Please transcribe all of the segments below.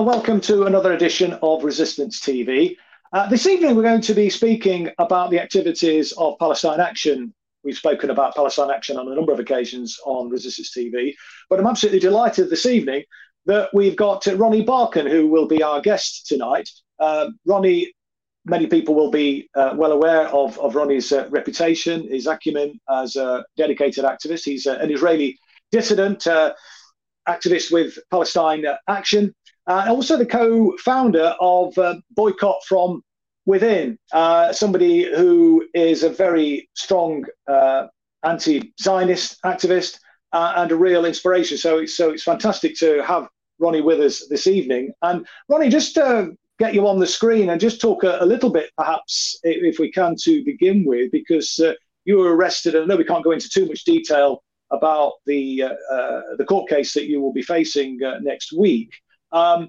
And welcome to another edition of Resistance TV. Uh, this evening, we're going to be speaking about the activities of Palestine Action. We've spoken about Palestine Action on a number of occasions on Resistance TV, but I'm absolutely delighted this evening that we've got Ronnie Barkan, who will be our guest tonight. Uh, Ronnie, many people will be uh, well aware of, of Ronnie's uh, reputation, his acumen as a dedicated activist. He's uh, an Israeli dissident, uh, activist with Palestine Action, uh, also the co-founder of uh, Boycott from Within, uh, somebody who is a very strong uh, anti-Zionist activist uh, and a real inspiration. So, it's so it's fantastic to have Ronnie with us this evening. And Ronnie, just to get you on the screen and just talk a, a, little bit, perhaps, if we can, to begin with, because uh, you were arrested. And I know we can't go into too much detail about the uh, uh, the court case that you will be facing next week. Um,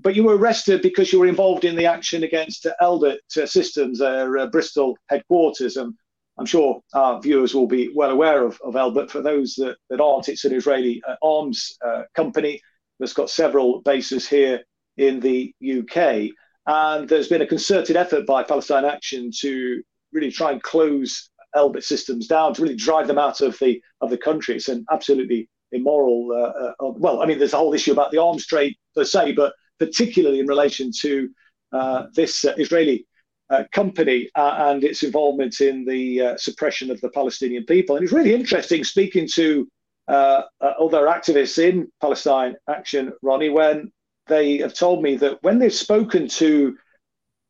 but you were arrested because you were involved in the action against Elbit Systems, their uh, Bristol headquarters. And I'm sure our viewers will be well aware of, of Elbit. For those that, that aren't, it's an Israeli uh, arms uh, company that's got several bases here in the UK. And there's been a concerted effort by Palestine Action to really try and close Elbit Systems down, to really drive them out of the of the country. It's an absolutely immoral. Uh, uh, well, I mean, there's a whole issue about the arms trade per se, but particularly in relation to uh, this uh, Israeli uh, company and its involvement in the suppression of the Palestinian people. And it's really interesting speaking to other activists in Palestine Action, Ronnie, when they have told me that when they've spoken to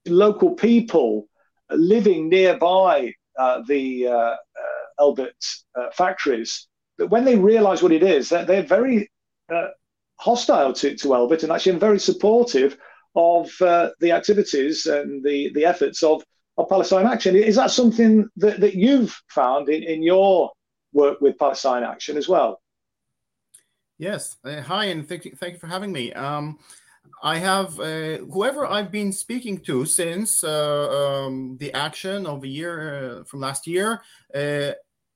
local people living nearby uh, the uh, uh, factories, that when they realize what it is, that they're very hostile to, to Elbit and actually very supportive of uh, the activities and the, the efforts of, of Palestine Action. Is that something that, that you've found in, in your work with Palestine Action as well? Yes. Uh, hi, and thank you, thank you for having me. Um, I have uh, whoever I've been speaking to since uh, um, the action of a year uh, from last year.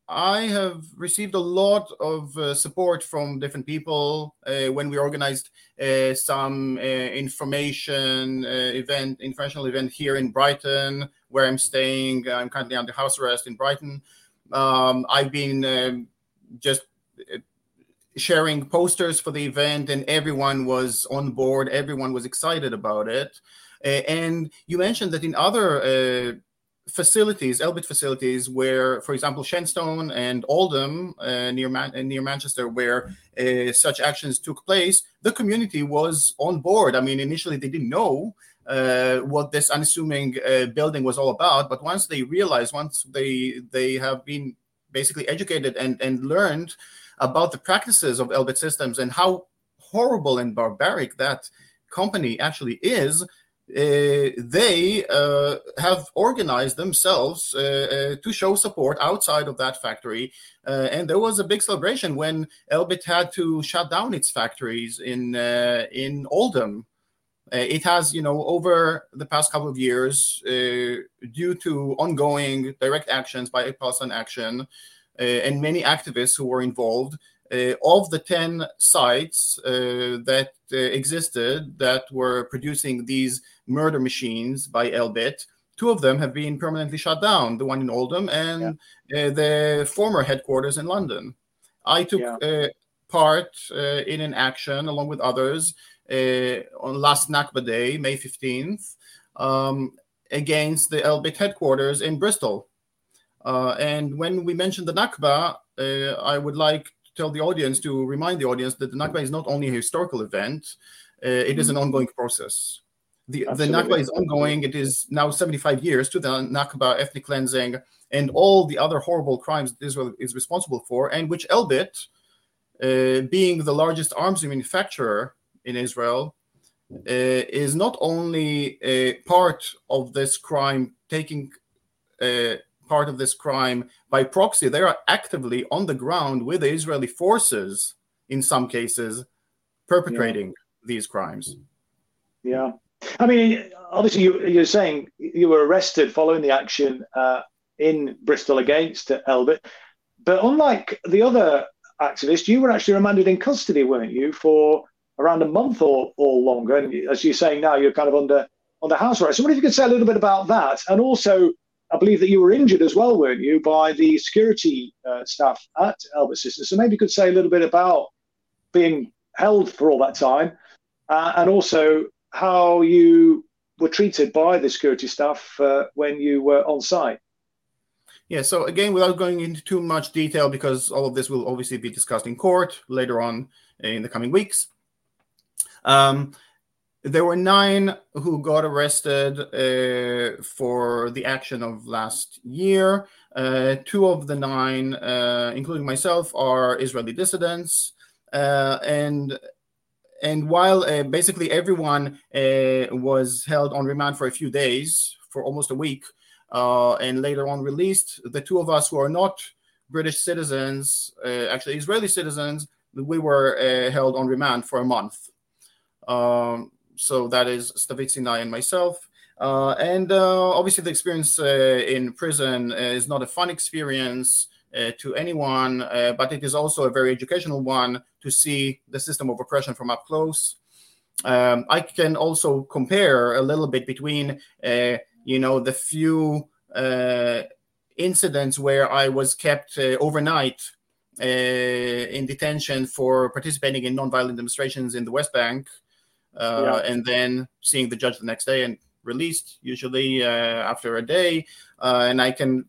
I have received a lot of uh, support from different people uh, when we organized uh, some uh, information uh, event, informational event here in Brighton, where I'm staying. I'm currently under house arrest in Brighton. Um, I've been um, just uh, sharing posters for the event, and everyone was on board. Everyone was excited about it. and you mentioned that in other facilities, Elbit facilities, where, for example, Shenstone and Oldham uh, near Man- uh, near Manchester, where uh, such actions took place, the community was on board. I mean, initially they didn't know uh, what this unassuming uh, building was all about, but once they realized, once they they have been basically educated and and learned about the practices of Elbit systems and how horrible and barbaric that company actually is, they uh, have organized themselves uh, to show support outside of that factory. and there was a big celebration when Elbit had to shut down its factories in in Oldham. it has, you know, over the past couple of years, due to ongoing direct actions by Palestine Action and many activists who were involved, uh, of the 10 sites uh, that uh, existed that were producing these murder machines by Elbit, two of them have been permanently shut down the one in Oldham and yeah. the former headquarters in London. I took yeah. part in an action along with others on last Nakba Day, May 15th, um, against the Elbit headquarters in Bristol. Uh, and when we mentioned the Nakba, uh, I would like tell the audience to remind the audience that the Nakba is not only a historical event; uh, it is an mm-hmm. ongoing process. The, the Nakba is ongoing. It is now 75 years to the Nakba ethnic cleansing and all the other horrible crimes that Israel is responsible for, and which Elbit, uh, being the largest arms manufacturer in Israel, uh, is not only a part of this crime taking uh, part of this crime by proxy. They are actively on the ground with the Israeli forces, in some cases, perpetrating yeah. these crimes. Yeah. I mean, obviously, you, are saying you were arrested following the action uh, in Bristol against Elbit. But unlike the other activists, you were actually remanded in custody, weren't you, for around a month or, or longer. And as you're saying now, you're kind of under under house arrest. So, what if you could say a little bit about that? And also, I believe that you were injured as well, weren't you, by the security uh, staff at Elbit Systems? So maybe you could say a little bit about being held for all that time, uh, and also how you were treated by the security staff uh, when you were on site. Yeah, so again, without going into too much detail, because all of this will obviously be discussed in court later on in the coming weeks. Um, there were nine who got arrested uh, for the action of last year. Uh, two of the nine, uh, including myself, are Israeli dissidents, uh, and and while uh, basically everyone uh, was held on remand for a few days, for almost a week, and later on released, the two of us who are not British citizens, actually Israeli citizens, we were held on remand for a month. Um, so that is Stavit Sinai and myself. Uh, and uh, obviously, the experience uh, in prison is not a fun experience uh, to anyone, uh, but it is also a very educational one to see the system of oppression from up close. Um, I can also compare a little bit between, uh, you know, the few incidents where I was kept overnight in detention for participating in nonviolent demonstrations in the West Bank uh, yeah. and then seeing the judge the next day and released usually uh, after a day. Uh, and I can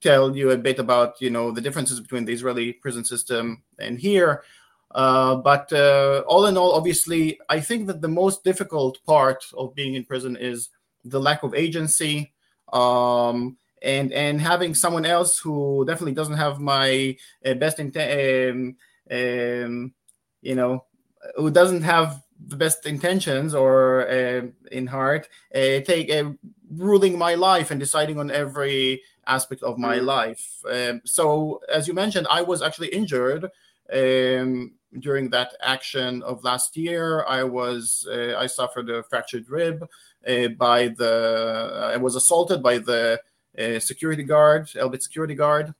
tell you a bit about you know the differences between the Israeli prison system and here. Uh, but uh, all in all, obviously, I think that the most difficult part of being in prison is the lack of agency. Um, and and having someone else who definitely doesn't have my uh, best intent, um, um, you know, who doesn't have the best intentions or uh, in heart uh, take uh, ruling my life and deciding on every aspect of my mm. life. Um, so as you mentioned i was actually injured um, during that action of last year. I was uh, i suffered a fractured rib uh, by the i was assaulted by the uh, security guard elbit security guard.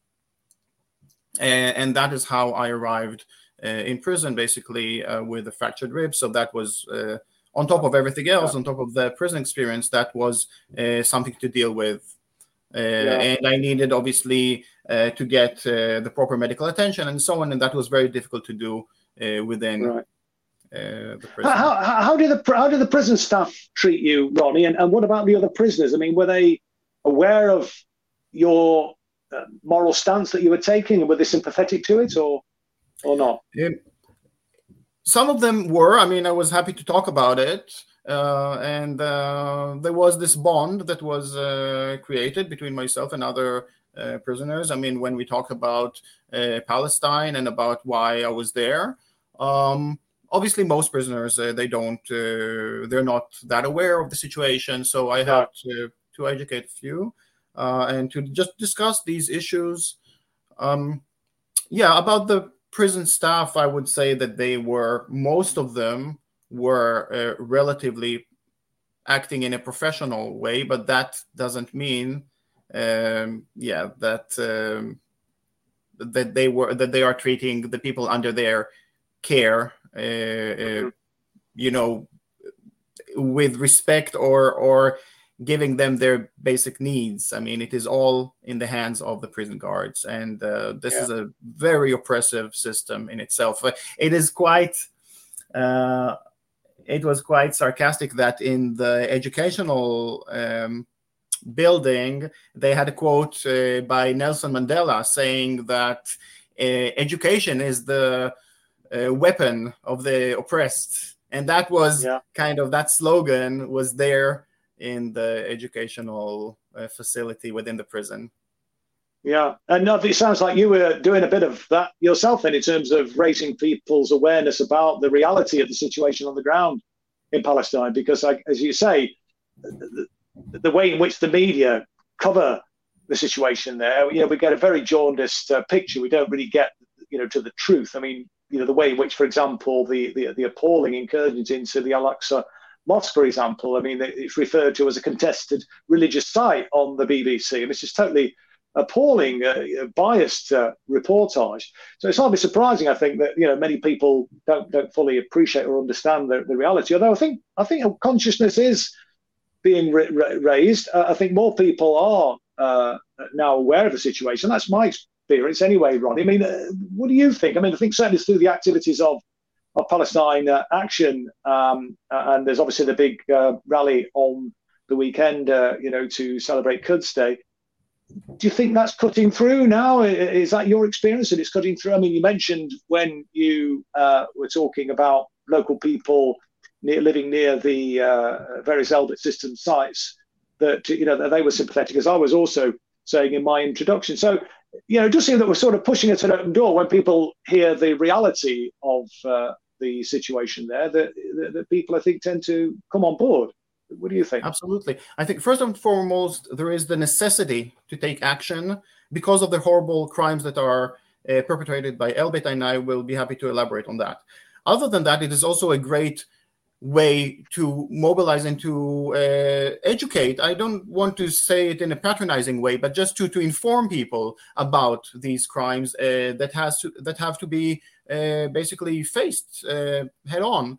And, and that is how i arrived in prison, basically uh, with a fractured rib. So that was uh, on top of everything else, on top of the prison experience, that was something to deal with. Yeah. And I needed, obviously, to get the proper medical attention and so on. And that was very difficult to do within. Right. Uh, how, how, how, did the how did the prison staff treat you, Ronnie? And, and what about the other prisoners? I mean, were they aware of your uh, moral stance that you were taking, and were they sympathetic to it, or or not? some of them were. I mean, I was happy to talk about it. Uh, and uh, there was this bond that was uh, created between myself and other uh, prisoners. I mean, when we talked about uh, Palestine and about why I was there, um, obviously most prisoners uh, they don't they're not that aware of the situation. So I had to, to educate a few and to just discuss these issues. Um, yeah, about the prison staff, I would say that they were, most of them were uh, relatively acting in a professional way, but that doesn't mean, um, yeah, that um, that they were that they are treating the people under their care, uh, uh, mm-hmm. you know, with respect or or giving them their basic needs. I mean, it is all in the hands of the prison guards, and uh, this yeah. is a very oppressive system in itself. It is quite. Uh, it was quite sarcastic that in the educational um, building they had a quote uh, by Nelson Mandela saying that uh, education is the uh, weapon of the oppressed, and that was yeah. kind of that slogan was there in the educational uh, facility within the prison. Yeah, and it sounds like you were doing a bit of that yourself, in terms of raising people's awareness about the reality of the situation on the ground in Palestine. Because, like, as you say, the, the, way in which the media cover the situation there, you know, we get a very jaundiced uh, picture. We don't really get, you know, to the truth. I mean, you know, the way in which, for example, the the, the appalling incursions into the Al-Aqsa Mosque, for example, I mean, it's referred to as a contested religious site on the BBC, and it's just totally appalling, uh, biased uh, reportage. So it's hardly surprising, I think, that you know many people don't don't fully appreciate or understand the, the reality. Although I think I think consciousness is being raised. Uh, I think more people are uh, now aware of the situation. That's my experience anyway, Ron. I mean, uh, what do you think? I mean, I think certainly through the activities of of Palestine uh, Action, um, and there's obviously the big rally on the weekend, you know, to celebrate Quds Day do you think that's cutting through now? Is that your experience that it's cutting through? I mean, you mentioned when you uh, were talking about local people near, living near the uh, various Elbit system sites that you know that they were sympathetic, as I was also saying in my introduction. So, you know, it does seem that we're sort of pushing at an open door when people hear the reality of uh, the situation there. That, that, that people, I think, tend to come on board. What do you think? Absolutely. I think first and foremost, there is the necessity to take action because of the horrible crimes that are uh, perpetrated by Elbit, and I will be happy to elaborate on that. Other than that, it is also a great way to mobilize and to uh, educate. I don't want to say it in a patronizing way, but just to, to inform people about these crimes uh, that has to that have to be uh, basically faced uh, head on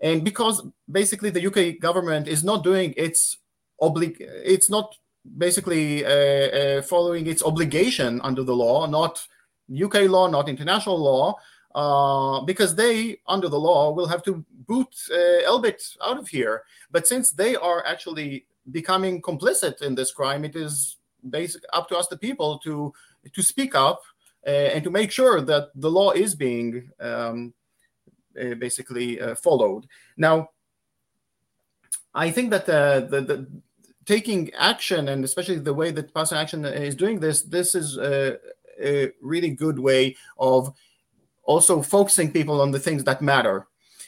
and because basically the UK government is not doing its oblig, it's not basically uh, uh, following its obligation under the law, not UK law, not international law, uh, because they, under the law, will have to boot uh, Elbit out of here. But since they are actually becoming complicit in this crime, it is basic up to us, the people, to to speak up uh, and to make sure that the law is being um, uh, basically uh, followed. Now, I think that uh, the, the taking action and especially the way that Palestine Action is doing this, this is a, a, really good way of also focusing people on the things that matter.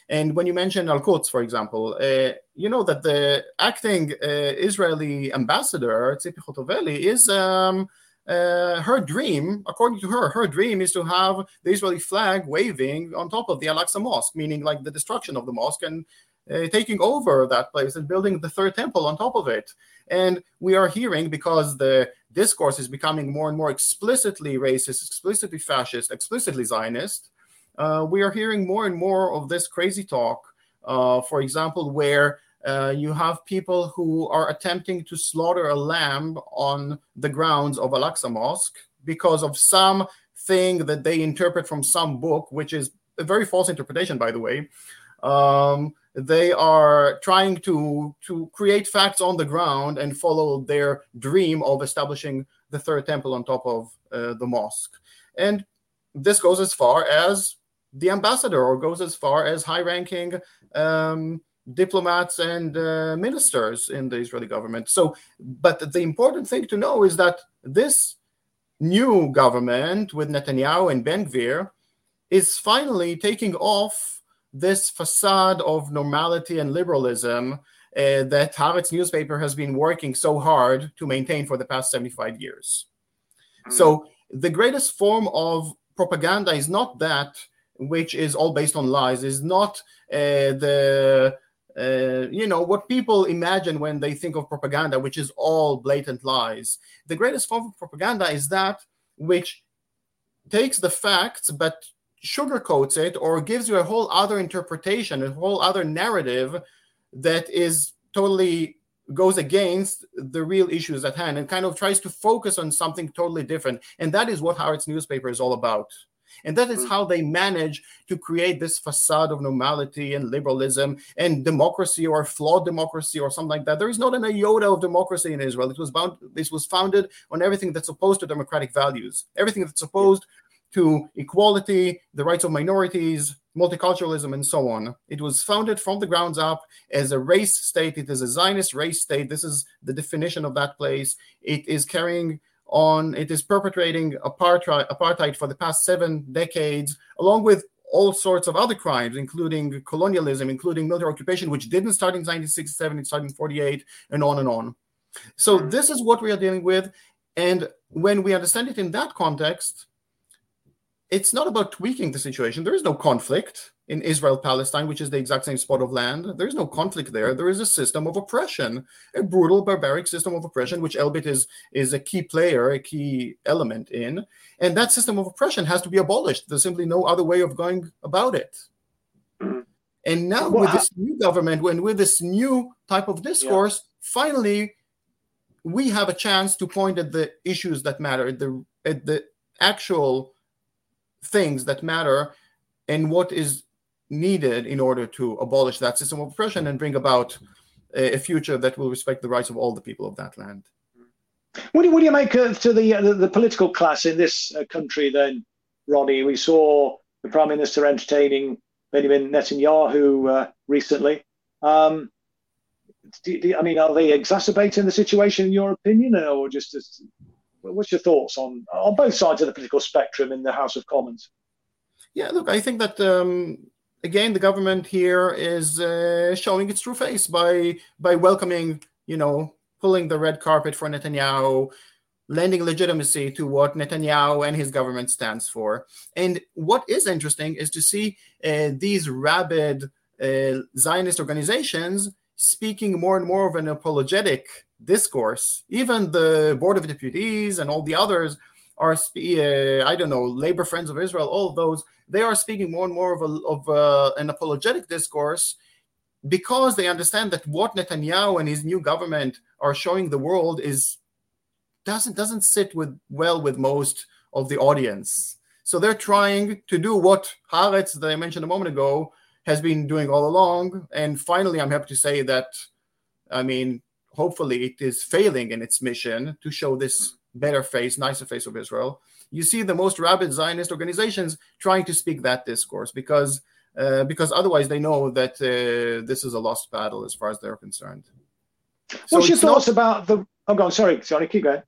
And when you mention Al Quds, for example, uh, you know that the acting uh, Israeli ambassador, Tzipi Hotovely, is um, uh, her dream, according to her, her dream is to have the Israeli flag waving on top of the Al Aqsa Mosque, meaning like the destruction of the mosque and uh, taking over that place and building the third temple on top of it. And we are hearing because the discourse is becoming more and more explicitly racist, explicitly fascist, explicitly Zionist. Uh, we are hearing more and more of this crazy talk. Uh, for example, where uh, you have people who are attempting to slaughter a lamb on the grounds of Al-Aqsa Mosque because of some thing that they interpret from some book, which is a very false interpretation, by the way. Um, they are trying to to create facts on the ground and follow their dream of establishing the third temple on top of uh, the mosque. And this goes as far as the ambassador, or goes as far as high-ranking um, diplomats and uh, ministers in the Israeli government. So, but the important thing to know is that this new government with Netanyahu and Ben Gvir is finally taking off this facade of normality and liberalism uh, that Haaretz newspaper has been working so hard to maintain for the past 75 years. Mm-hmm. So the greatest form of propaganda is not that which is all based on lies, is not uh, the uh, you know what people imagine when they think of propaganda which is all blatant lies. The greatest form of propaganda is that which takes the facts but sugarcoats it or gives you a whole other interpretation a whole other narrative that is totally goes against the real issues at hand and kind of tries to focus on something totally different. And that is what Haaretz newspaper is all about and that is mm. how they manage to create this facade of normality and liberalism and democracy or flawed democracy or something like that. There is not an iota of democracy in Israel. It was bound, this was founded on everything that's opposed to democratic values, everything that's opposed to equality, the rights of minorities, multiculturalism, and so on. It was founded from the grounds up as a race state. It is a Zionist race state. This is the definition of that place. It is carrying on it is perpetrating apartheid, apartheid for the past seven decades, along with all sorts of other crimes, including colonialism, including military occupation, which didn't start in 1967, it started in 48, and on and on. So mm-hmm. this is what we are dealing with. And when we understand it in that context, it's not about tweaking the situation. There is no conflict in Israel Palestine, which is the exact same spot of land. There's no conflict there. There is a system of oppression, a brutal, barbaric system of oppression, which Elbit is, is a key player, a key element in. And that system of oppression has to be abolished. There's simply no other way of going about it. Mm-hmm. And now, well, with this new government, when with this new type of discourse, yeah. finally, we have a chance to point at the issues that matter, at the at the actual things that matter, and what is needed in order to abolish that system of oppression and bring about a, a future that will respect the rights of all the people of that land. What do, what do you make uh, to the, uh, the, the political class in this uh, country? Then, Ronnie, we saw the prime minister entertaining Benjamin Netanyahu uh, recently. Um, do, do, I mean, are they exacerbating the situation in your opinion, or just, just what's your thoughts on on both sides of the political spectrum in the House of Commons? Yeah, look, I think that um, again, the government here is uh, showing its true face by by welcoming, you know, pulling the red carpet for Netanyahu, lending legitimacy to what Netanyahu and his government stands for. And what is interesting is to see uh, these rabid uh, Zionist organizations speaking more and more of an apologetic discourse. Even the Board of Deputies and all the others are, uh, I don't know, Labor Friends of Israel, all of those they are speaking more and more of, a, of uh, an apologetic discourse because they understand that what Netanyahu and his new government are showing the world is doesn't doesn't sit with well with most of the audience. So they're trying to do what Haaretz that I mentioned a moment ago has been doing all along. And finally, I'm happy to say that, I mean, hopefully it is failing in its mission to show this better face, nicer face of Israel you see the most rabid Zionist organizations trying to speak that discourse because uh, because otherwise they know that uh, this is a lost battle as far as they're concerned. So What's your thoughts not, about the? I'm going. Sorry, sorry. Keep going.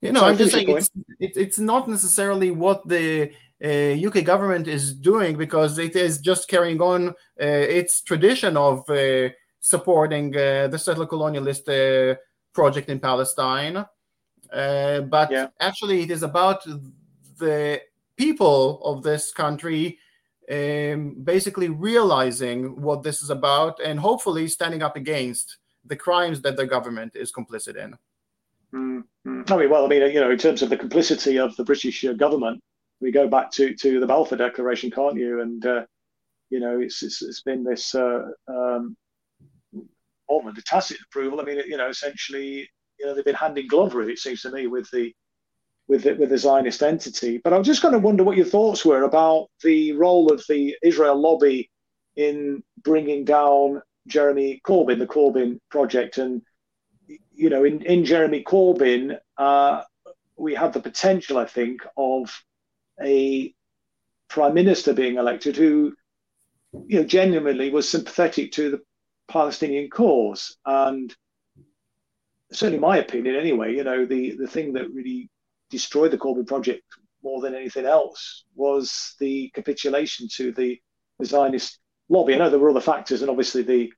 You know, I'm just saying it's, it, it's not necessarily what the uh, UK government is doing because it is just carrying on uh, its tradition of uh, supporting uh, the settler colonialist project in Palestine uh, but yeah. actually, it is about the people of this country um, basically realizing what this is about and hopefully standing up against the crimes that the government is complicit in. Mm-hmm. I mean, well, I mean, you know, in terms of the complicity of the British uh, government, we go back to, to the Balfour Declaration, can't you? And uh, you know, it's, it's, it's been this uh, um, more than a tacit approval. I mean, you know, essentially you know they've been hand in glove it seems to me with the with the, with the Zionist entity. But I was just kind of wonder what your thoughts were about the role of the Israel lobby in bringing down Jeremy Corbyn, the Corbyn project, and you know in in Jeremy Corbyn uh, we have the potential, I think, of a prime minister being elected who you know genuinely was sympathetic to the Palestinian cause and certainly my opinion anyway, you know, the, the thing that really destroyed the Corbyn project more than anything else was the capitulation to the, the Zionist lobby. I know there were other factors, and obviously the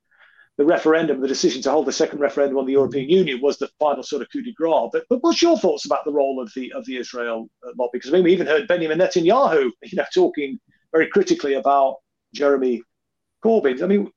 the referendum, the decision to hold the second referendum on the European Union was the final sort of coup de grace. But, but what's your thoughts about the role of the of the Israel uh, lobby? Because I mean, we even heard Benjamin Netanyahu, you know, talking very critically about Jeremy Corbyn. I mean,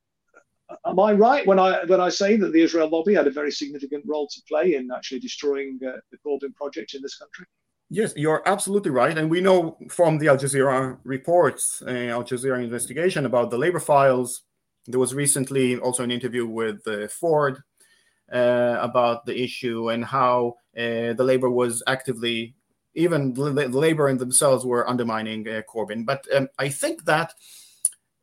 am I right when I when I say that the Israel lobby had a very significant role to play in actually destroying uh, the Corbyn project in this country? Yes, you're absolutely right, and we know from the Al Jazeera reports, uh, Al Jazeera investigation about the labor files. There was recently also an interview with uh, Forde uh, about the issue and how uh, the labor was actively, even the labor in themselves were undermining uh, Corbyn. But um, I think that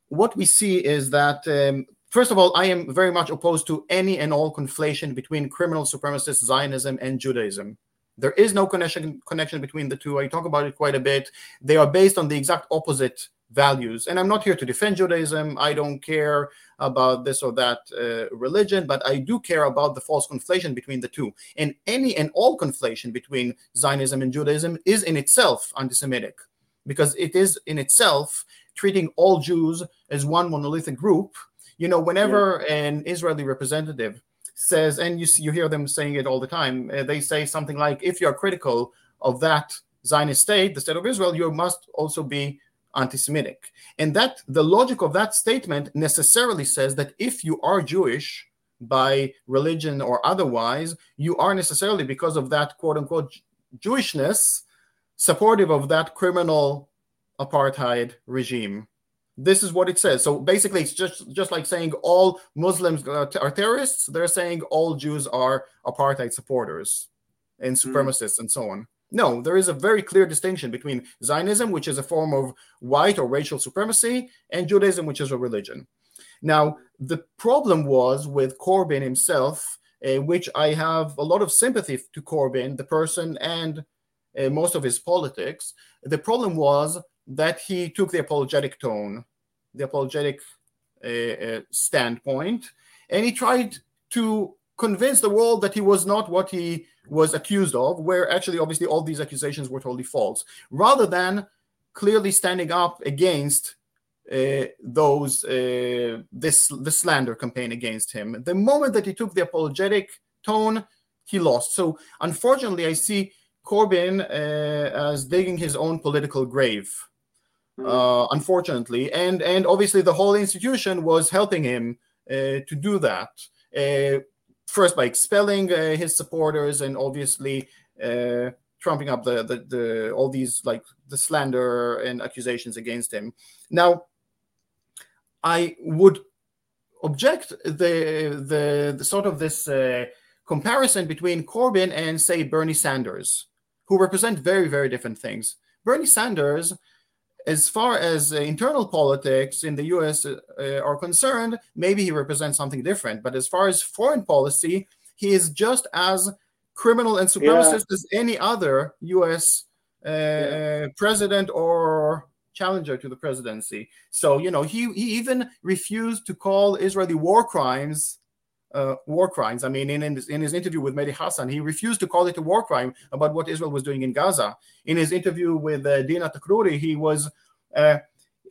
what we see is that um, First of all, I am very much opposed to any and all conflation between criminal supremacist Zionism and Judaism. There is no connection connection between the two. I talk about it quite a bit. They are based on the exact opposite values. And I'm not here to defend Judaism. I don't care about this or that uh, religion, but I do care about the false conflation between the two. And any and all conflation between Zionism and Judaism is in itself anti Semitic because it is in itself treating all Jews as one monolithic group you know, whenever yeah. an Israeli representative says, and you you hear them saying it all the time, uh, they say something like, "If you are critical of that Zionist state, the state of Israel, you must also be anti-Semitic. And that the logic of that statement necessarily says that if you are Jewish by religion or otherwise, you are necessarily, because of that quote unquote Jewishness, supportive of that criminal apartheid regime. This is what it says. So basically, it's just just like saying all Muslims are terrorists. They're saying all Jews are apartheid supporters and hmm. supremacists mm. and so on. No, there is a very clear distinction between Zionism, which is a form of white or racial supremacy, and Judaism, which is a religion. Now, the problem was with Corbyn himself, uh, which I have a lot of sympathy to Corbyn, the person, and uh, most of his politics. The problem was that he took the apologetic tone, the apologetic uh, uh standpoint, and he tried to convince the world that he was not what he was accused of, where actually, obviously, all these accusations were totally false, rather than clearly standing up against uh, those uh, this the slander campaign against him. The moment that he took the apologetic tone, he lost. So unfortunately, I see Corbyn uh, as digging his own political grave. Mm-hmm. Uh, unfortunately, and and obviously the whole institution was helping him uh, to do that. Uh, first by expelling his supporters and obviously uh, trumping up the, the, the all these like the slander and accusations against him. Now, I would object the the, the sort of this uh, comparison between Corbyn and say Bernie Sanders, who represent very very different things. Bernie Sanders as far as uh, internal politics in the US uh, are concerned, maybe he represents something different. But as far as foreign policy, he is just as criminal and supremacist yeah. as any other US uh, yeah. president or challenger to the presidency. So, you know, he, he even refused to call Israeli war crimes uh, war crimes. I mean, in, in his, in, his, interview with Mehdi Hasan, he refused to call it a war crime about what Israel was doing in Gaza. In his interview with uh, Dina Takruri, he was, uh,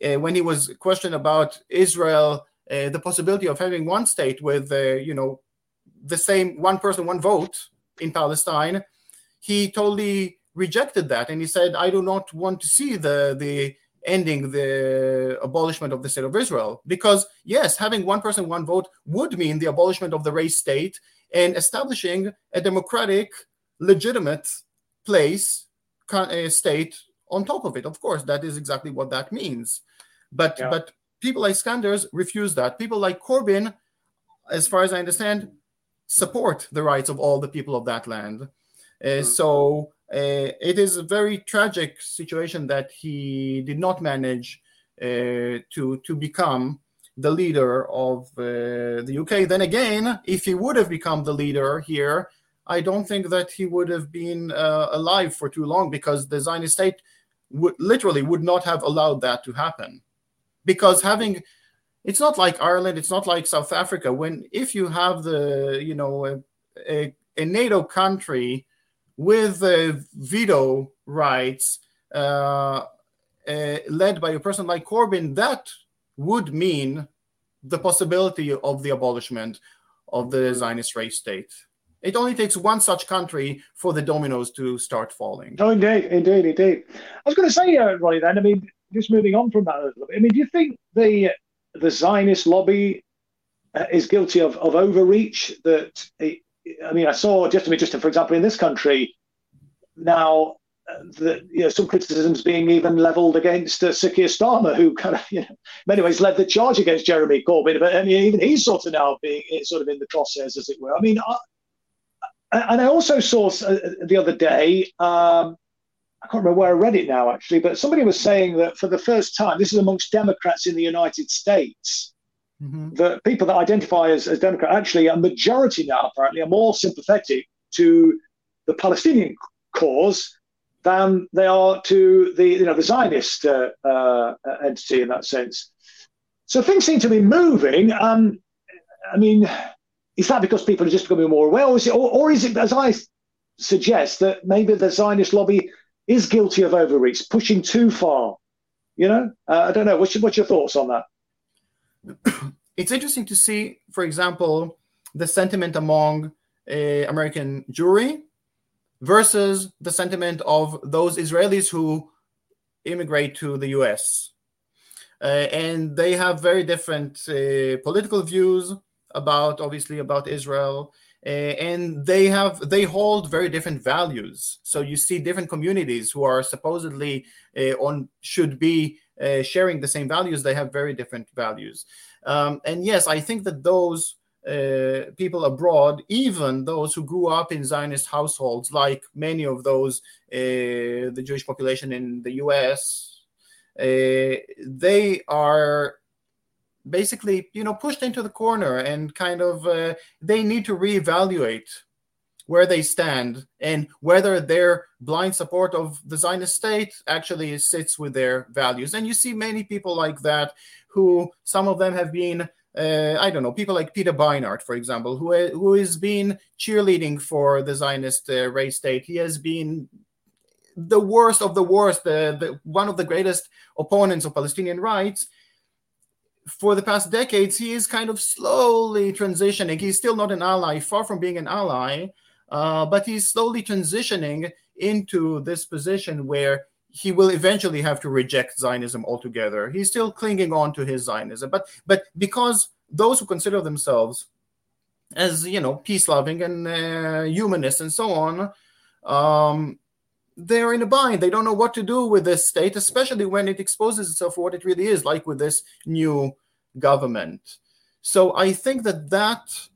uh when he was questioned about Israel, uh, the possibility of having one state with, uh, you know, the same one person, one vote in Palestine, he totally rejected that. And he said, I do not want to see the, the ending the abolishment of the state of Israel. Because, yes, having one person, one vote would mean the abolishment of the race state and establishing a democratic, legitimate place, a state on top of it. Of course, that is exactly what that means. But, yeah. but people like Sanders refuse that. People like Corbyn, as far as I understand, support the rights of all the people of that land. Uh, mm-hmm. So it is a very tragic situation that he did not manage uh, to to become the leader of uh, the UK. Then again, if he would have become the leader here, I don't think that he would have been uh, alive for too long because the Zionist state would literally would not have allowed that to happen. Because having it's not like Ireland, it's not like South Africa. When if you have the you know a, a, a NATO country with uh, veto rights uh, uh, led by a person like Corbyn, that would mean the possibility of the abolishment of the Zionist race state. It only takes one such country for the dominoes to start falling. Oh, indeed, indeed, indeed. I was going to say, uh, Ronnie, then, I mean, just moving on from that a little bit, I mean, do you think the the Zionist lobby uh, is guilty of, of overreach? That it, I mean, I saw just I mean, just for example, in this country now, uh, the, you know, some criticisms being even levelled against uh, Sir Keir Starmer, who kind of, you know, in many ways led the charge against Jeremy Corbyn. But I mean, even he's sort of now being eh, sort of in the crosshairs, as it were. I mean, I, and I also saw uh, the other day. Um, I can't remember where I read it now, actually, but somebody was saying that for the first time, this is amongst Democrats in the United States, mm-hmm. that people that identify as, as Democrat, actually, a majority now apparently are more sympathetic to the Palestinian cause than they are to the you know the Zionist uh, uh, entity in that sense. So things seem to be moving. Um, I mean, is that because people are just becoming more aware, or is it, or, or is it as I suggest that maybe the Zionist lobby is guilty of overreach, pushing too far? You know, uh, I don't know. What's your, what's your thoughts on that? It's interesting to see, for example, the sentiment among uh, American Jewry versus the sentiment of those Israelis who immigrate to the US uh, and they have very different uh, political views about, obviously, about Israel. Uh, and they have they hold very different values so you see different communities who are supposedly uh, on should be uh, sharing the same values they have very different values. Um, and yes i think that those uh, people abroad, even those who grew up in Zionist households, like many of those, uh, the Jewish population in the US, uh, they are basically, you know, pushed into the corner and kind of uh, they need to reevaluate where they stand and whether their blind support of the Zionist state actually sits with their values. And you see many people like that who some of them have been uh, I don't know, people like Peter Beinart, for example, who who has been cheerleading for the Zionist uh, race state. He has been the worst of the worst, the, the one of the greatest opponents of Palestinian rights. For the past decades, he is kind of slowly transitioning. He's still not an ally, far from being an ally, uh, but he's slowly transitioning into this position where he will eventually have to reject Zionism altogether. He's still clinging on to his Zionism, but but because those who consider themselves as you know peace loving and uh, humanists and so on, um, they're in a bind. They don't know what to do with this state, especially when it exposes itself for what it really is, like with this new government. So I think that that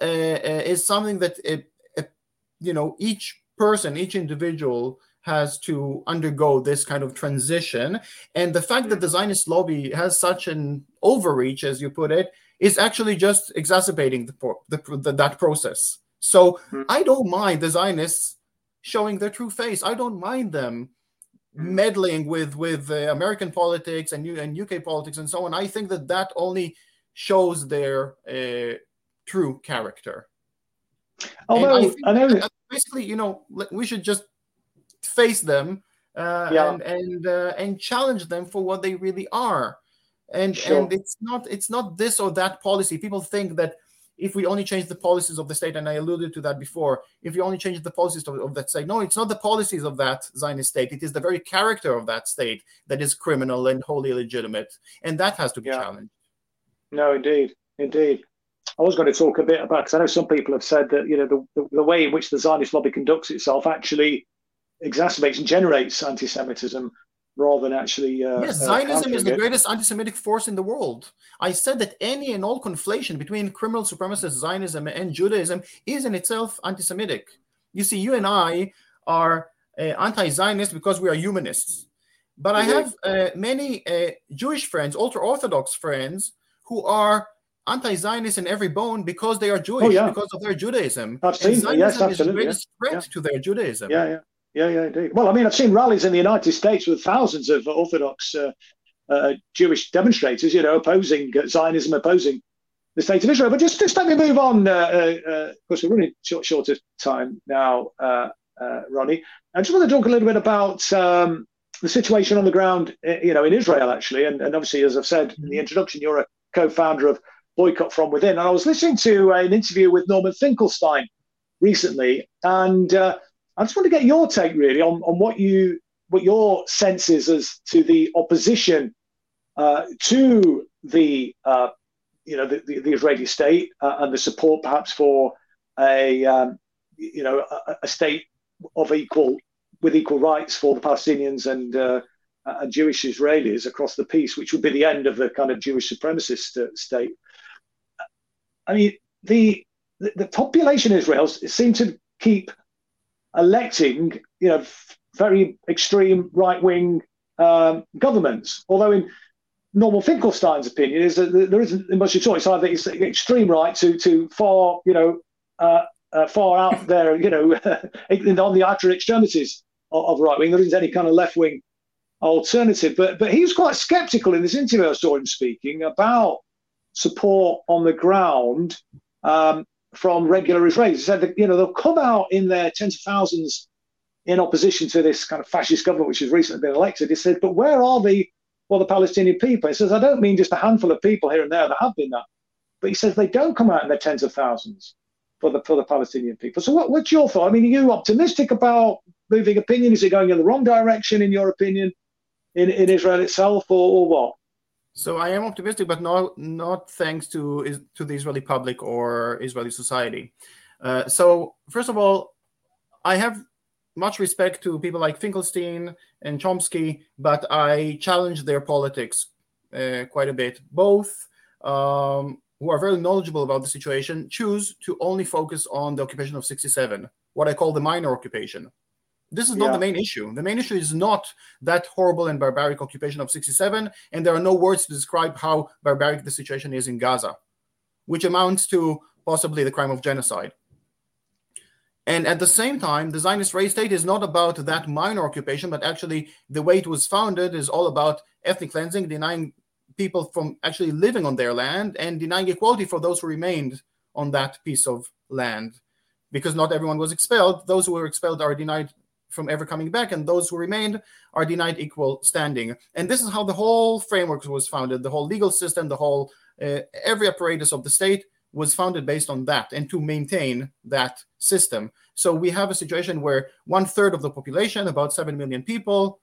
uh, uh is something that it, it, you know each person, each individual has to undergo this kind of transition. And the fact that the Zionist lobby has such an overreach, as you put it, is actually just exacerbating the, the, the that process. So mm-hmm. I don't mind the Zionists showing their true face. I don't mind them hmm. meddling with with uh, American politics and, and UK politics and so on. I think that that only shows their uh, true character. Although I, I know basically, you know, we should just face them uh, yeah. and and uh, and challenge them for what they really are. And sure. and it's not it's not this or that policy. People think that if we only change the policies of the state, and I alluded to that before, if you only change the policies of, of, that state, no, it's not the policies of that Zionist state. It is the very character of that state that is criminal and wholly illegitimate, and that has to be yeah. challenged. No, indeed, indeed. I was going to talk a bit about because I know some people have said that you know the, the, way in which the Zionist lobby conducts itself actually exacerbates and generates anti-Semitism rather than actually. Uh, yes, uh, Zionism uh, is the greatest anti-Semitic force in the world. I said that any and all conflation between criminal supremacist Zionism and Judaism is in itself anti-Semitic. You see, you and I are uh, anti-Zionist because we are humanists. But I have uh, many uh, Jewish friends, ultra-Orthodox friends, who are anti-Zionist in every bone because they are Jewish, oh, yeah. because of their Judaism. I've seen, Zionism yes, absolutely, is the greatest yeah. to their Judaism. Yeah, yeah. Yeah, yeah, indeed. Well, I mean, I've seen rallies in the United States with thousands of Orthodox uh, uh, Jewish demonstrators, you know, opposing Zionism, opposing the state of Israel. But just, just let me move on. Uh, uh, uh of course, we're running short, short of time now, uh, Ronnie. I just want to talk a little bit about um, the situation on the ground, you know, in Israel, actually. And, and obviously, as I've said in the introduction, you're a co-founder of Boycott from Within. And I was listening to an interview with Norman Finkelstein recently, and I just want to get your take really on, on what you what your sense is as to the opposition uh, to the uh, you know the, the, the Israeli state uh, and the support perhaps for a um, you know a, a, state of equal with equal rights for the Palestinians and uh, and Jewish Israelis across the peace, which would be the end of the kind of Jewish supremacist uh, state. I mean, the the, the population of Israel seem to keep electing, you know, very extreme right wing um, governments. Although, in Norman Finkelstein's opinion, is that there isn't much of a choice. Either it's extreme right to to far, you know, uh, uh, far out there, you know, on the outer extremities of, of right wing. There isn't any kind of left wing alternative. But but he was quite sceptical in this interview I saw him speaking about support on the ground um, from regular Israelis. He said that you know they'll come out in their tens of thousands in opposition to this kind of fascist government which has recently been elected. He said, but where are the well the Palestinian people? He says, I don't mean just a handful of people here and there that have been that, but he says they don't come out in their tens of thousands for the for the Palestinian people. So what, what's your thought? I mean, are you optimistic about moving opinion? Is it going in the wrong direction in your opinion in, in Israel itself, or, or what? So I am optimistic, but not not thanks to to the Israeli public or Israeli society. Uh, so first of all, I have much respect to people like Finkelstein and Chomsky, but I challenge their politics uh, quite a bit. Both um, who are very knowledgeable about the situation choose to only focus on the occupation of 67, what I call the minor occupation. This is not yeah. the main issue. The main issue is not that horrible and barbaric occupation of 67, and there are no words to describe how barbaric the situation is in Gaza, which amounts to possibly the crime of genocide. And at the same time, the Zionist race state is not about that minor occupation, but actually the way it was founded is all about ethnic cleansing, denying people from actually living on their land and denying equality for those who remained on that piece of land. Because not everyone was expelled. Those who were expelled are denied from ever coming back, and those who remained are denied equal standing. And this is how the whole framework was founded the whole legal system, the whole uh, every apparatus of the state was founded based on that and to maintain that system. So we have a situation where one third of the population, about 7 million people,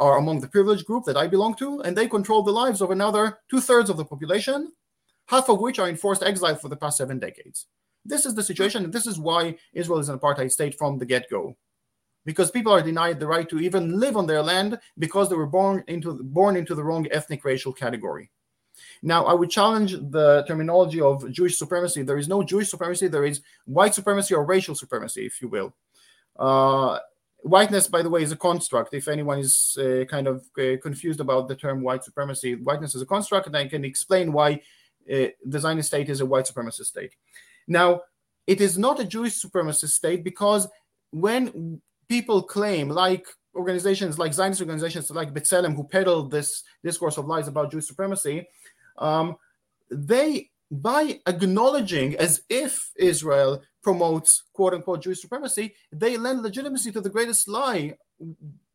are among the privileged group that I belong to, and they control the lives of another two thirds of the population, half of which are in forced exile for the past seven decades. This is the situation, and this is why Israel is an apartheid state from the get go. Because people are denied the right to even live on their land because they were born into, born into the wrong ethnic racial category. Now, I would challenge the terminology of Jewish supremacy. There is no Jewish supremacy, there is white supremacy or racial supremacy, if you will. Uh, whiteness, by the way, is a construct. If anyone is uh, kind of uh, confused about the term white supremacy, whiteness is a construct, and I can explain why uh, the Zionist state is a white supremacist state. Now, it is not a Jewish supremacist state because when people claim, like organizations like Zionist organizations like B'Tselem, who peddle this discourse of lies about Jewish supremacy, um, they by acknowledging as if Israel promotes quote unquote Jewish supremacy, they lend legitimacy to the greatest lie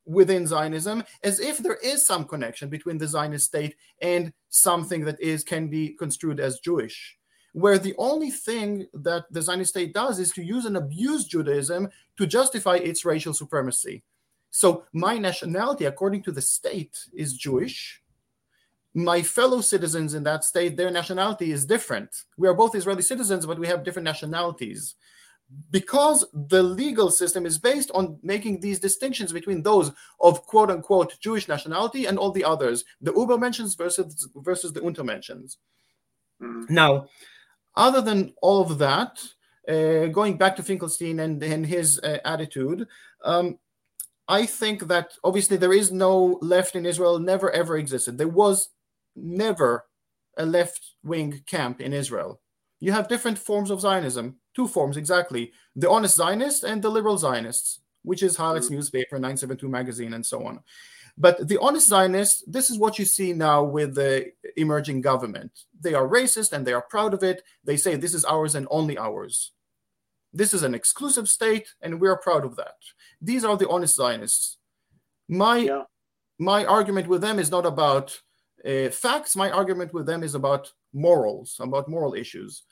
within Zionism, as if there is some connection between the Zionist state and something that is can be construed as Jewish. Where the only thing that the Zionist state does is to use and abuse Judaism to justify its racial supremacy. So my nationality, according to the state, is Jewish my fellow citizens in that state, their nationality is different. We are both Israeli citizens, but we have different nationalities. Because the legal system is based on making these distinctions between those of quote unquote Jewish nationality and all the others, the Übermenschens versus, versus the Untermenschens. Mm. Now, other than all of that, uh, going back to Finkelstein and, and his uh, attitude, um, I think that obviously there is no left in Israel, never ever existed. There was never a left wing camp in Israel. You have different forms of Zionism, two forms exactly the honest Zionists and the liberal Zionists, which is Haaretz mm-hmm. newspaper, 972 magazine, and so on. But the honest Zionists, this is what you see now with the emerging government. They are racist and they are proud of it. They say this is ours and only ours. This is an exclusive state, and we are proud of that. These are the honest Zionists. My yeah. my argument with them is not about uh, facts, my argument with them is about morals, about moral issues.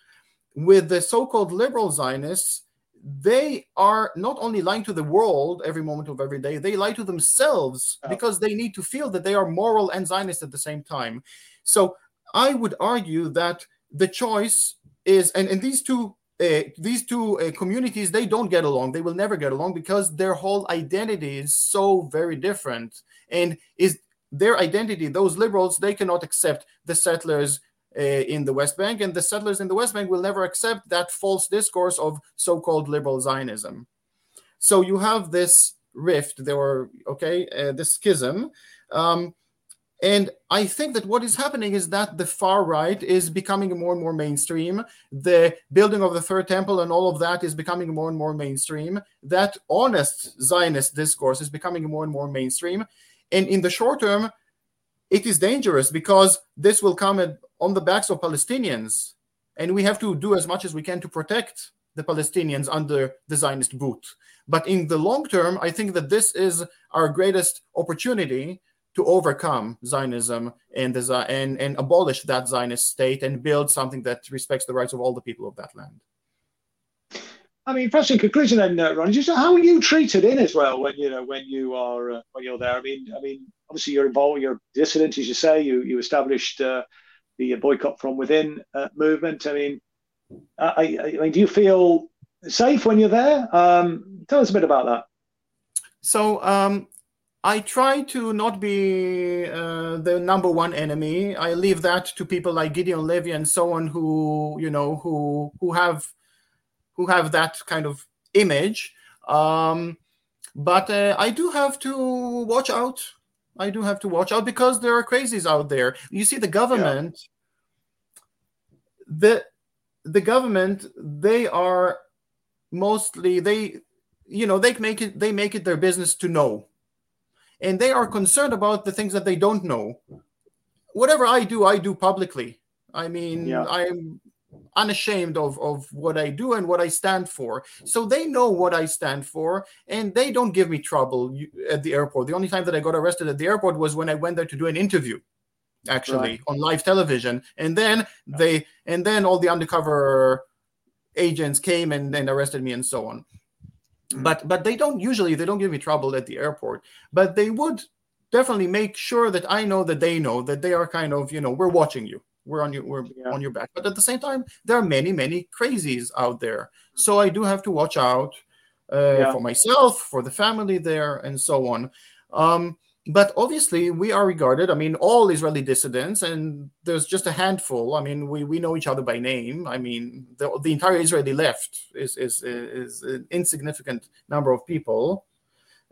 With the so called liberal Zionists, they are not only lying to the world every moment of every day, they lie to themselves oh. because they need to feel that they are moral and Zionist at the same time. So I would argue that the choice is, and, and these two uh, these two uh, communities they don't get along they will never get along because their whole identity is so very different and is their identity, those liberals, they cannot accept the settlers in the West Bank, and the settlers in the West Bank will never accept that false discourse of so-called liberal Zionism. So you have this rift, there were okay, uh, this schism, um, and I think that what is happening is that the far right is becoming more and more mainstream. The building of the third temple and all of that is becoming more and more mainstream. That honest Zionist discourse is becoming more and more mainstream. And in the short term, it is dangerous because this will come at, on the backs of Palestinians. And we have to do as much as we can to protect the Palestinians under the Zionist boot. But in the long term, I think that this is our greatest opportunity to overcome Zionism and, and, and abolish that Zionist state and build something that respects the rights of all the people of that land. I mean, perhaps in conclusion, then, uh, Ron, just how are you treated in Israel when you know when you are uh, when you're there? I mean, I mean, obviously you're involved, you're dissident, as you say. You you established uh, the boycott from within uh, movement. I mean, I, I, mean, do you feel safe when you're there? Um, tell us a bit about that. So um, I try to not be uh, the number one enemy. I leave that to people like Gideon Levy and so on, who you know, who who have who have that kind of image. Um, but uh, I do have to watch out. I do have to watch out because there are crazies out there. You see, the government. The the government, they are mostly they, you know, they make it they make it their business to know, and they are concerned about the things that they don't know. Whatever I do, I do publicly. I mean, yeah. I'm unashamed of, of what I do and what I stand for. So they know what I stand for and they don't give me trouble at the airport. The only time that I got arrested at the airport was when I went there to do an interview actually right. on live television. And then they and then all the undercover agents came and, and arrested me and so on. Mm. but but they don't usually they don't give me trouble at the airport. But they would definitely make sure that i know that they know that they are kind of you know we're watching you. We're on your we're yeah. on your back. But at the same time there are many many crazies out there. So i do have to watch out uh, yeah. for myself for the family there and so on. Um, but obviously we are regarded i mean all israeli dissidents and there's just a handful. I mean we, we know each other by name. I mean the, the entire israeli left is, is is an insignificant number of people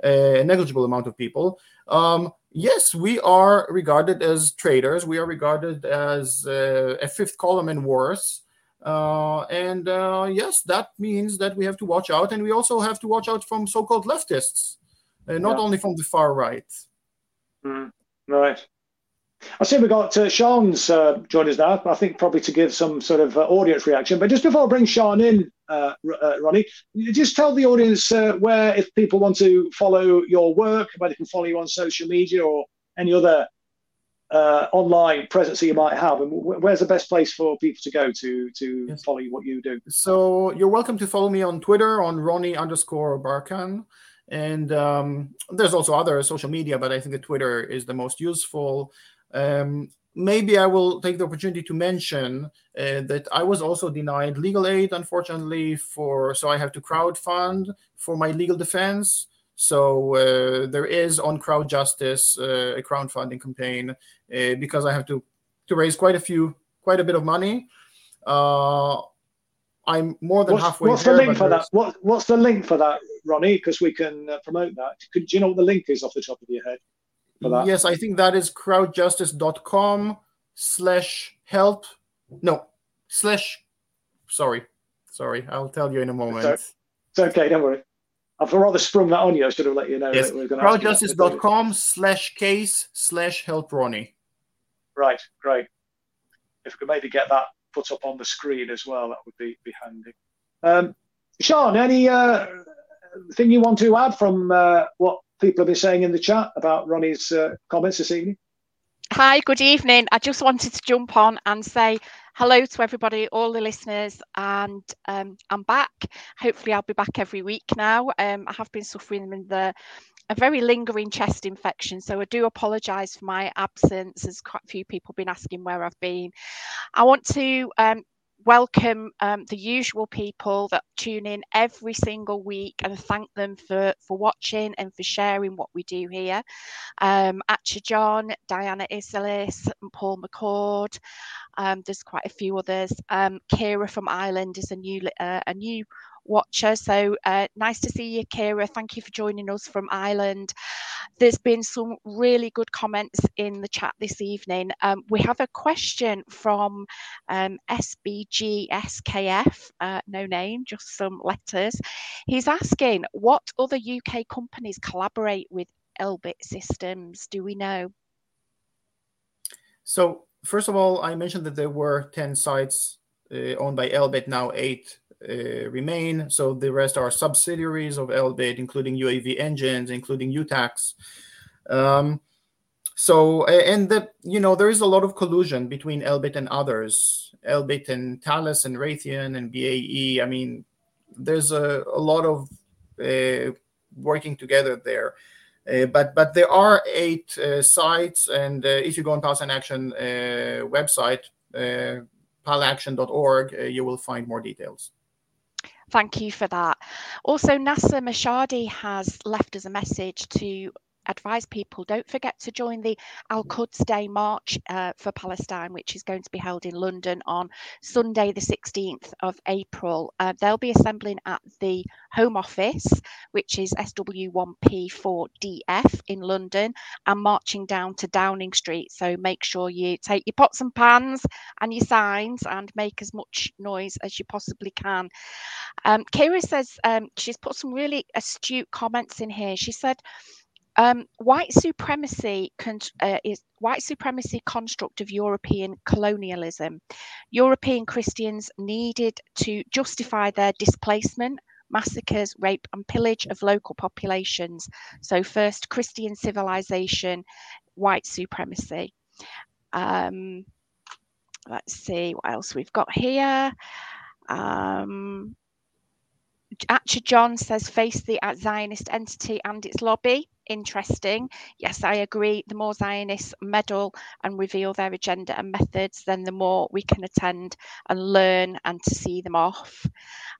a negligible amount of people. Um, yes we are regarded as traitors. We are regarded as uh, a fifth column and worse. Uh, and uh, yes that means that we have to watch out. And we also have to watch out from so-called leftists uh, not yeah. only from the far right Mm, right. I see we've got uh, Sean's uh, joined us now. I think probably to give some sort of uh, audience reaction. But just before I bring Sean in, uh, uh Ronnie, just tell the audience uh, where, if people want to follow your work, where they can follow you on social media or any other uh, online presence that you might have, and where's the best place for people to go to to yes. follow what you do? So you're welcome to follow me on Twitter on Ronnie underscore Barkan. And um, there's also other social media, but I think the Twitter is the most useful. Um, maybe I will take the opportunity to mention uh, that I was also denied legal aid, unfortunately, for so I have to crowd fund for my legal defense. So uh, there is on Crowd Justice uh, a crowdfunding campaign uh, because I have to to raise quite a few, quite a bit of money. I'm more than what's, halfway. What's there, the link for that? What, what's the link for that, Ronnie? Because we can uh, promote that. Could, do you know what the link is off the top of your head for that? Yes, I think that is crowdjustice.com slash help. No, slash. Sorry, sorry. I'll tell you in a moment. It's, it's okay. Don't worry. I've rather sprung that on you. I should have let you know. Yes, crowdjustice.com slash case slash help Ronnie. Right, great. If we could maybe get that put up on the screen as well. That would be, be handy. Um, Sean, any uh, thing you want to add from uh, what people have been saying in the chat about Ronnie's uh, comments this evening? Hi, good evening. I just wanted to jump on and say hello to everybody, all the listeners, and um, I'm back. Hopefully, I'll be back every week now. Um, I have been suffering in the a very lingering chest infection. So I do apologise for my absence. There's quite a few people have been asking where I've been. I want to um, welcome um, the usual people that tune in every single week and thank them for for watching and for sharing what we do here. Um, Archer John, Diana Isalis, Paul McCord. Um, there's quite a few others. Um, Kira from Ireland is a new uh, a new watcher. So uh, nice to see you, Kira. Thank you for joining us from Ireland. There's been some really good comments in the chat this evening. Um, we have a question from um, SBGSKF, uh, no name, just some letters. He's asking what other UK companies collaborate with Elbit systems? Do we know? So, first of all, I mentioned that there were 10 sites uh, owned by Elbit, now eight remain. So the rest are subsidiaries of Elbit, including UAV engines, including UTACs. Um, so and the you know there is a lot of collusion between Elbit and others, Elbit and Thales and Raytheon and BAE. I mean, there's a, a lot of uh, working together there. Uh, but but there are eight uh, sites, and uh, if you go on Palestine Action uh, website, uh, palaction.org, you will find more details. Thank you for that. Also, Nasser Mashadi has left us a message to advise people don't forget to join the Al Quds Day March uh, for Palestine, which is going to be held in London on Sunday, the 16th of April. Uh, they'll be assembling at the Home Office, which is SW1P4DF in London, and marching down to Downing Street. So make sure you take your pots and pans and your signs and make as much noise as you possibly can. Um, Kira says um, she's put some really astute comments in here. She said, um, white supremacy uh, is white supremacy construct of European colonialism. European Christians needed to justify their displacement, massacres, rape, and pillage of local populations. So, first Christian civilization, white supremacy. Um, let's see what else we've got here. Um, Archer John says face the Zionist entity and its lobby interesting. Yes, I agree. The more Zionists meddle and reveal their agenda and methods, then the more we can attend and learn and to see them off.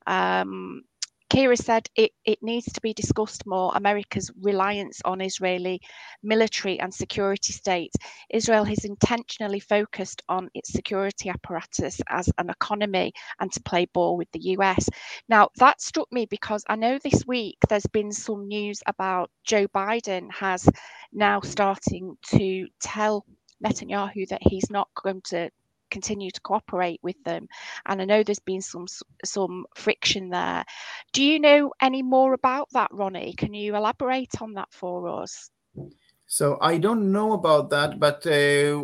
Um, Kira said it, it needs to be discussed more America's reliance on Israeli military and security state. Israel has intentionally focused on its security apparatus as an economy and to play ball with the US. Now, that struck me because I know this week there's been some news about Joe Biden has now starting to tell Netanyahu that he's not going to continue to cooperate with them. And I know there's been some some friction there. Do you know any more about that, Ronnie? Can you elaborate on that for us? So I don't know about that, but uh,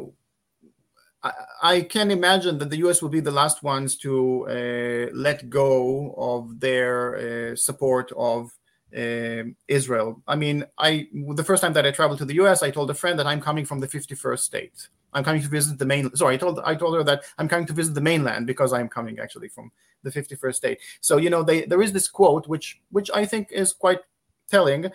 I, can imagine that the U.S. will be the last ones to uh, let go of their uh, support of Israel. I mean, I the first time that I traveled to the U.S., I told a friend that I'm coming from the 51st state. I'm coming to visit the main. Sorry, I told I told her that I'm coming to visit the mainland because I'm coming actually from the 51st state. So you know, they, there is this quote which which I think is quite telling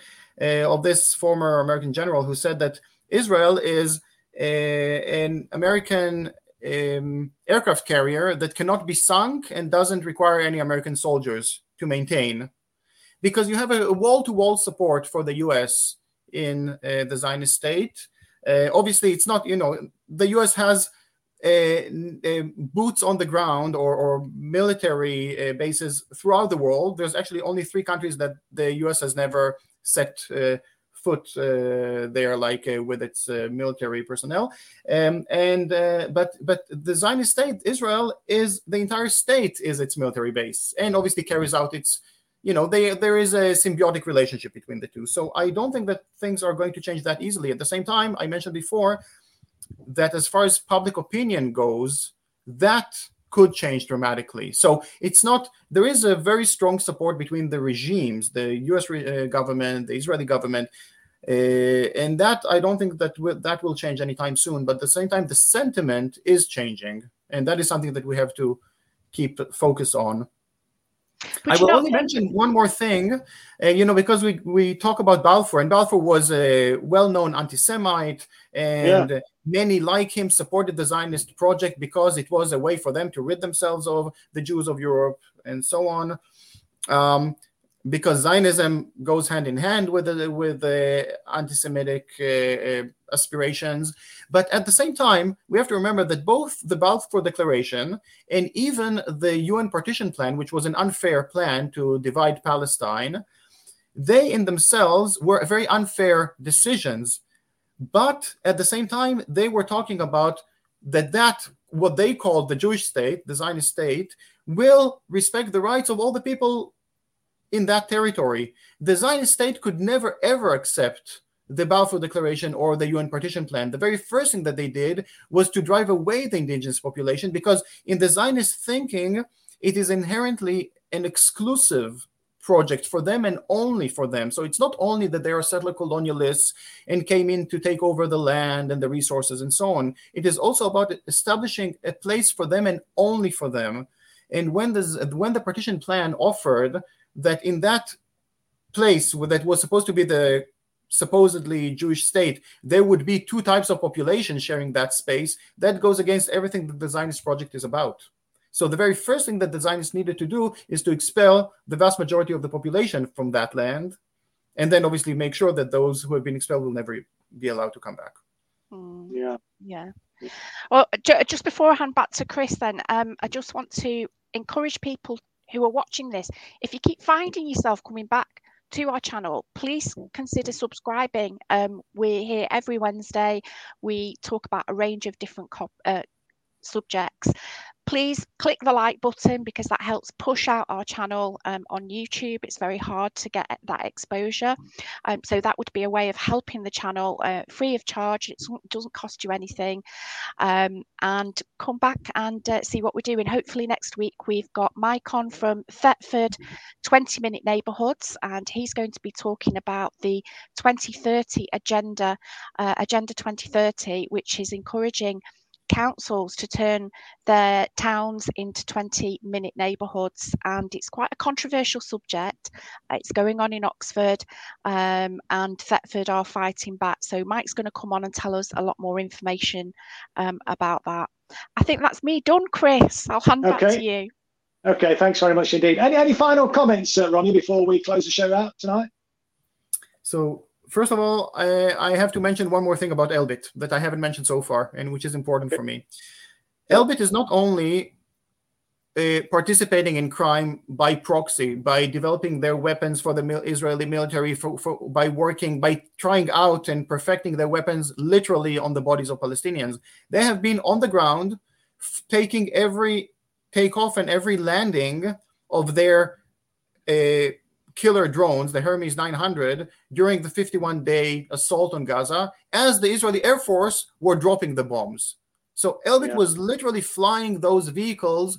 uh, of this former American general who said that Israel is uh, an American um, aircraft carrier that cannot be sunk and doesn't require any American soldiers to maintain, because you have a wall-to-wall support for the U.S. in uh, the Zionist state uh, obviously, it's not, you know, the US has uh, uh, boots on the ground or, or military uh, bases throughout the world. There's actually only three countries that the US has never set uh, foot there, like with its military personnel. Um, and but but the Zionist state, Israel, is the entire state is its military base, and obviously carries out its you know they, there is a symbiotic relationship between the two. So i don't think that things are going to change that easily. At the same time i mentioned before that as far as public opinion goes that could change dramatically. So it's not there is a very strong support between the regimes the us re- uh, government the israeli government uh, and that i don't think that w- that will change anytime soon. But at the same time the sentiment is changing and that is something that we have to keep focus on but I will only mention one more thing, uh, you know, because we, we talk about Balfour, and Balfour was a well-known anti-Semite, and yeah. many like him supported the Zionist project because it was a way for them to rid themselves of the Jews of Europe and so on. Um, because Zionism goes hand in hand with the, with the anti-Semitic uh, uh, aspirations, but at the same time, we have to remember that both the Balfour Declaration and even the UN Partition Plan, which was an unfair plan to divide Palestine, they in themselves were very unfair decisions. But at the same time, they were talking about that that what they called the Jewish state, the Zionist state, will respect the rights of all the people in that territory. The Zionist state could never ever accept the Balfour Declaration or the UN partition plan. The very first thing that they did was to drive away the indigenous population because in the Zionist thinking, it is inherently an exclusive project for them and only for them. So it's not only that they are settler colonialists and came in to take over the land and the resources and so on. It is also about establishing a place for them and only for them And when the when the partition plan offered that in that place that was supposed to be the supposedly Jewish state, there would be two types of population sharing that space. That goes against everything that the Zionist project is about. So the very first thing that the Zionists needed to do is to expel the vast majority of the population from that land, and then obviously make sure that those who have been expelled will never be allowed to come back. Mm. Yeah. Yeah. Well, just before I hand back to Chris, then um, I just want to encourage people who are watching this. If you keep finding yourself coming back to our channel, please consider subscribing. Um, we're here every Wednesday. We talk about a range of different uh, subjects please click the like button because that helps push out our channel um, on YouTube. It's very hard to get that exposure. Um, so that would be a way of helping the channel uh, free of charge. It doesn't cost you anything. Um, and come back and uh, see what we're doing. Hopefully next week we've got Micon from Thetford 20 Minute Neighbourhoods and he's going to be talking about the 2030 agenda, uh, Agenda 2030, which is encouraging councils to turn their towns into 20 minute neighbourhoods. And it's quite a controversial subject. It's going on in Oxford, um, and Thetford are fighting back. So Mike's going to come on and tell us a lot more information um, about that. I think that's me done, Chris. I'll hand okay. back to you. Okay, thanks very much indeed. Any any final comments, uh, Ronnie, before we close the show out tonight? So first of all, I, I, have to mention one more thing about Elbit that I haven't mentioned so far, and which is important for me. Elbit is not only uh, participating in crime by proxy, by developing their weapons for the mil- Israeli military, for, for, by working, by trying out and perfecting their weapons literally on the bodies of Palestinians. They have been on the ground, f- taking every takeoff and every landing of their uh, killer drones, the Hermes 900, during the 51 day assault on Gaza as the Israeli Air Force were dropping the bombs. So Elbit yeah. was literally flying those vehicles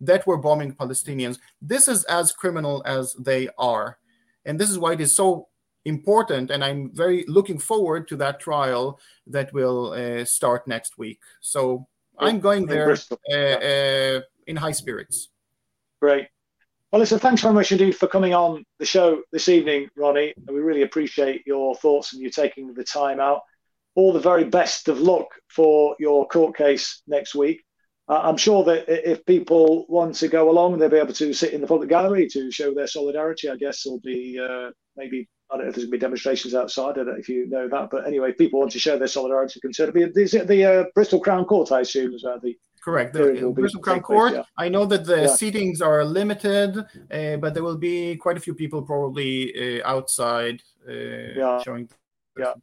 that were bombing Palestinians. This is as criminal as they are. And this is why it is so important. And I'm very looking forward to that trial that will uh, start next week. So I'm going there uh, uh, in high spirits. Great. Well, listen, thanks very much indeed for coming on the show this evening, Ronnie. We really appreciate your thoughts and you taking the time out. All the very best of luck for your court case next week. Uh, I'm sure that if people want to go along, they'll be able to sit in the public gallery to show their solidarity. I guess there'll be uh, maybe I don't know if there's going to be demonstrations outside. I don't know if you know that, but anyway, people want to show their solidarity. Is it the uh, Bristol Crown Court, I assume, is where The Correct. The Bristol Crown Court. yeah. I know that the yeah. seatings are limited, uh, but there will be quite a few people probably uh, outside uh, yeah. showing. Yeah.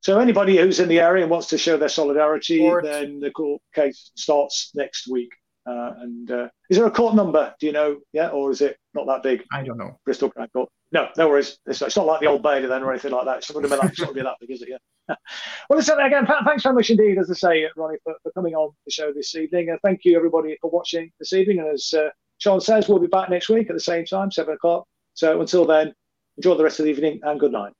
So anybody who's in the area and wants to show their solidarity, court. then the court case starts next week. Uh, and uh, is there a court number? Do you know? Yeah, or is it not that big? I don't know. Bristol Crown Court. No, no worries. It's, it's not like the old Bailey then or anything like that. It's not going to be that, it's not be that big, is it? Yeah. Well, listen, again, thanks very much indeed, as I say, Ronnie, for, for coming on the show this evening. And thank you, everybody, for watching this evening. And as uh, Sean says, we'll be back next week at the same time, 7 o'clock. So until then, enjoy the rest of the evening and good night.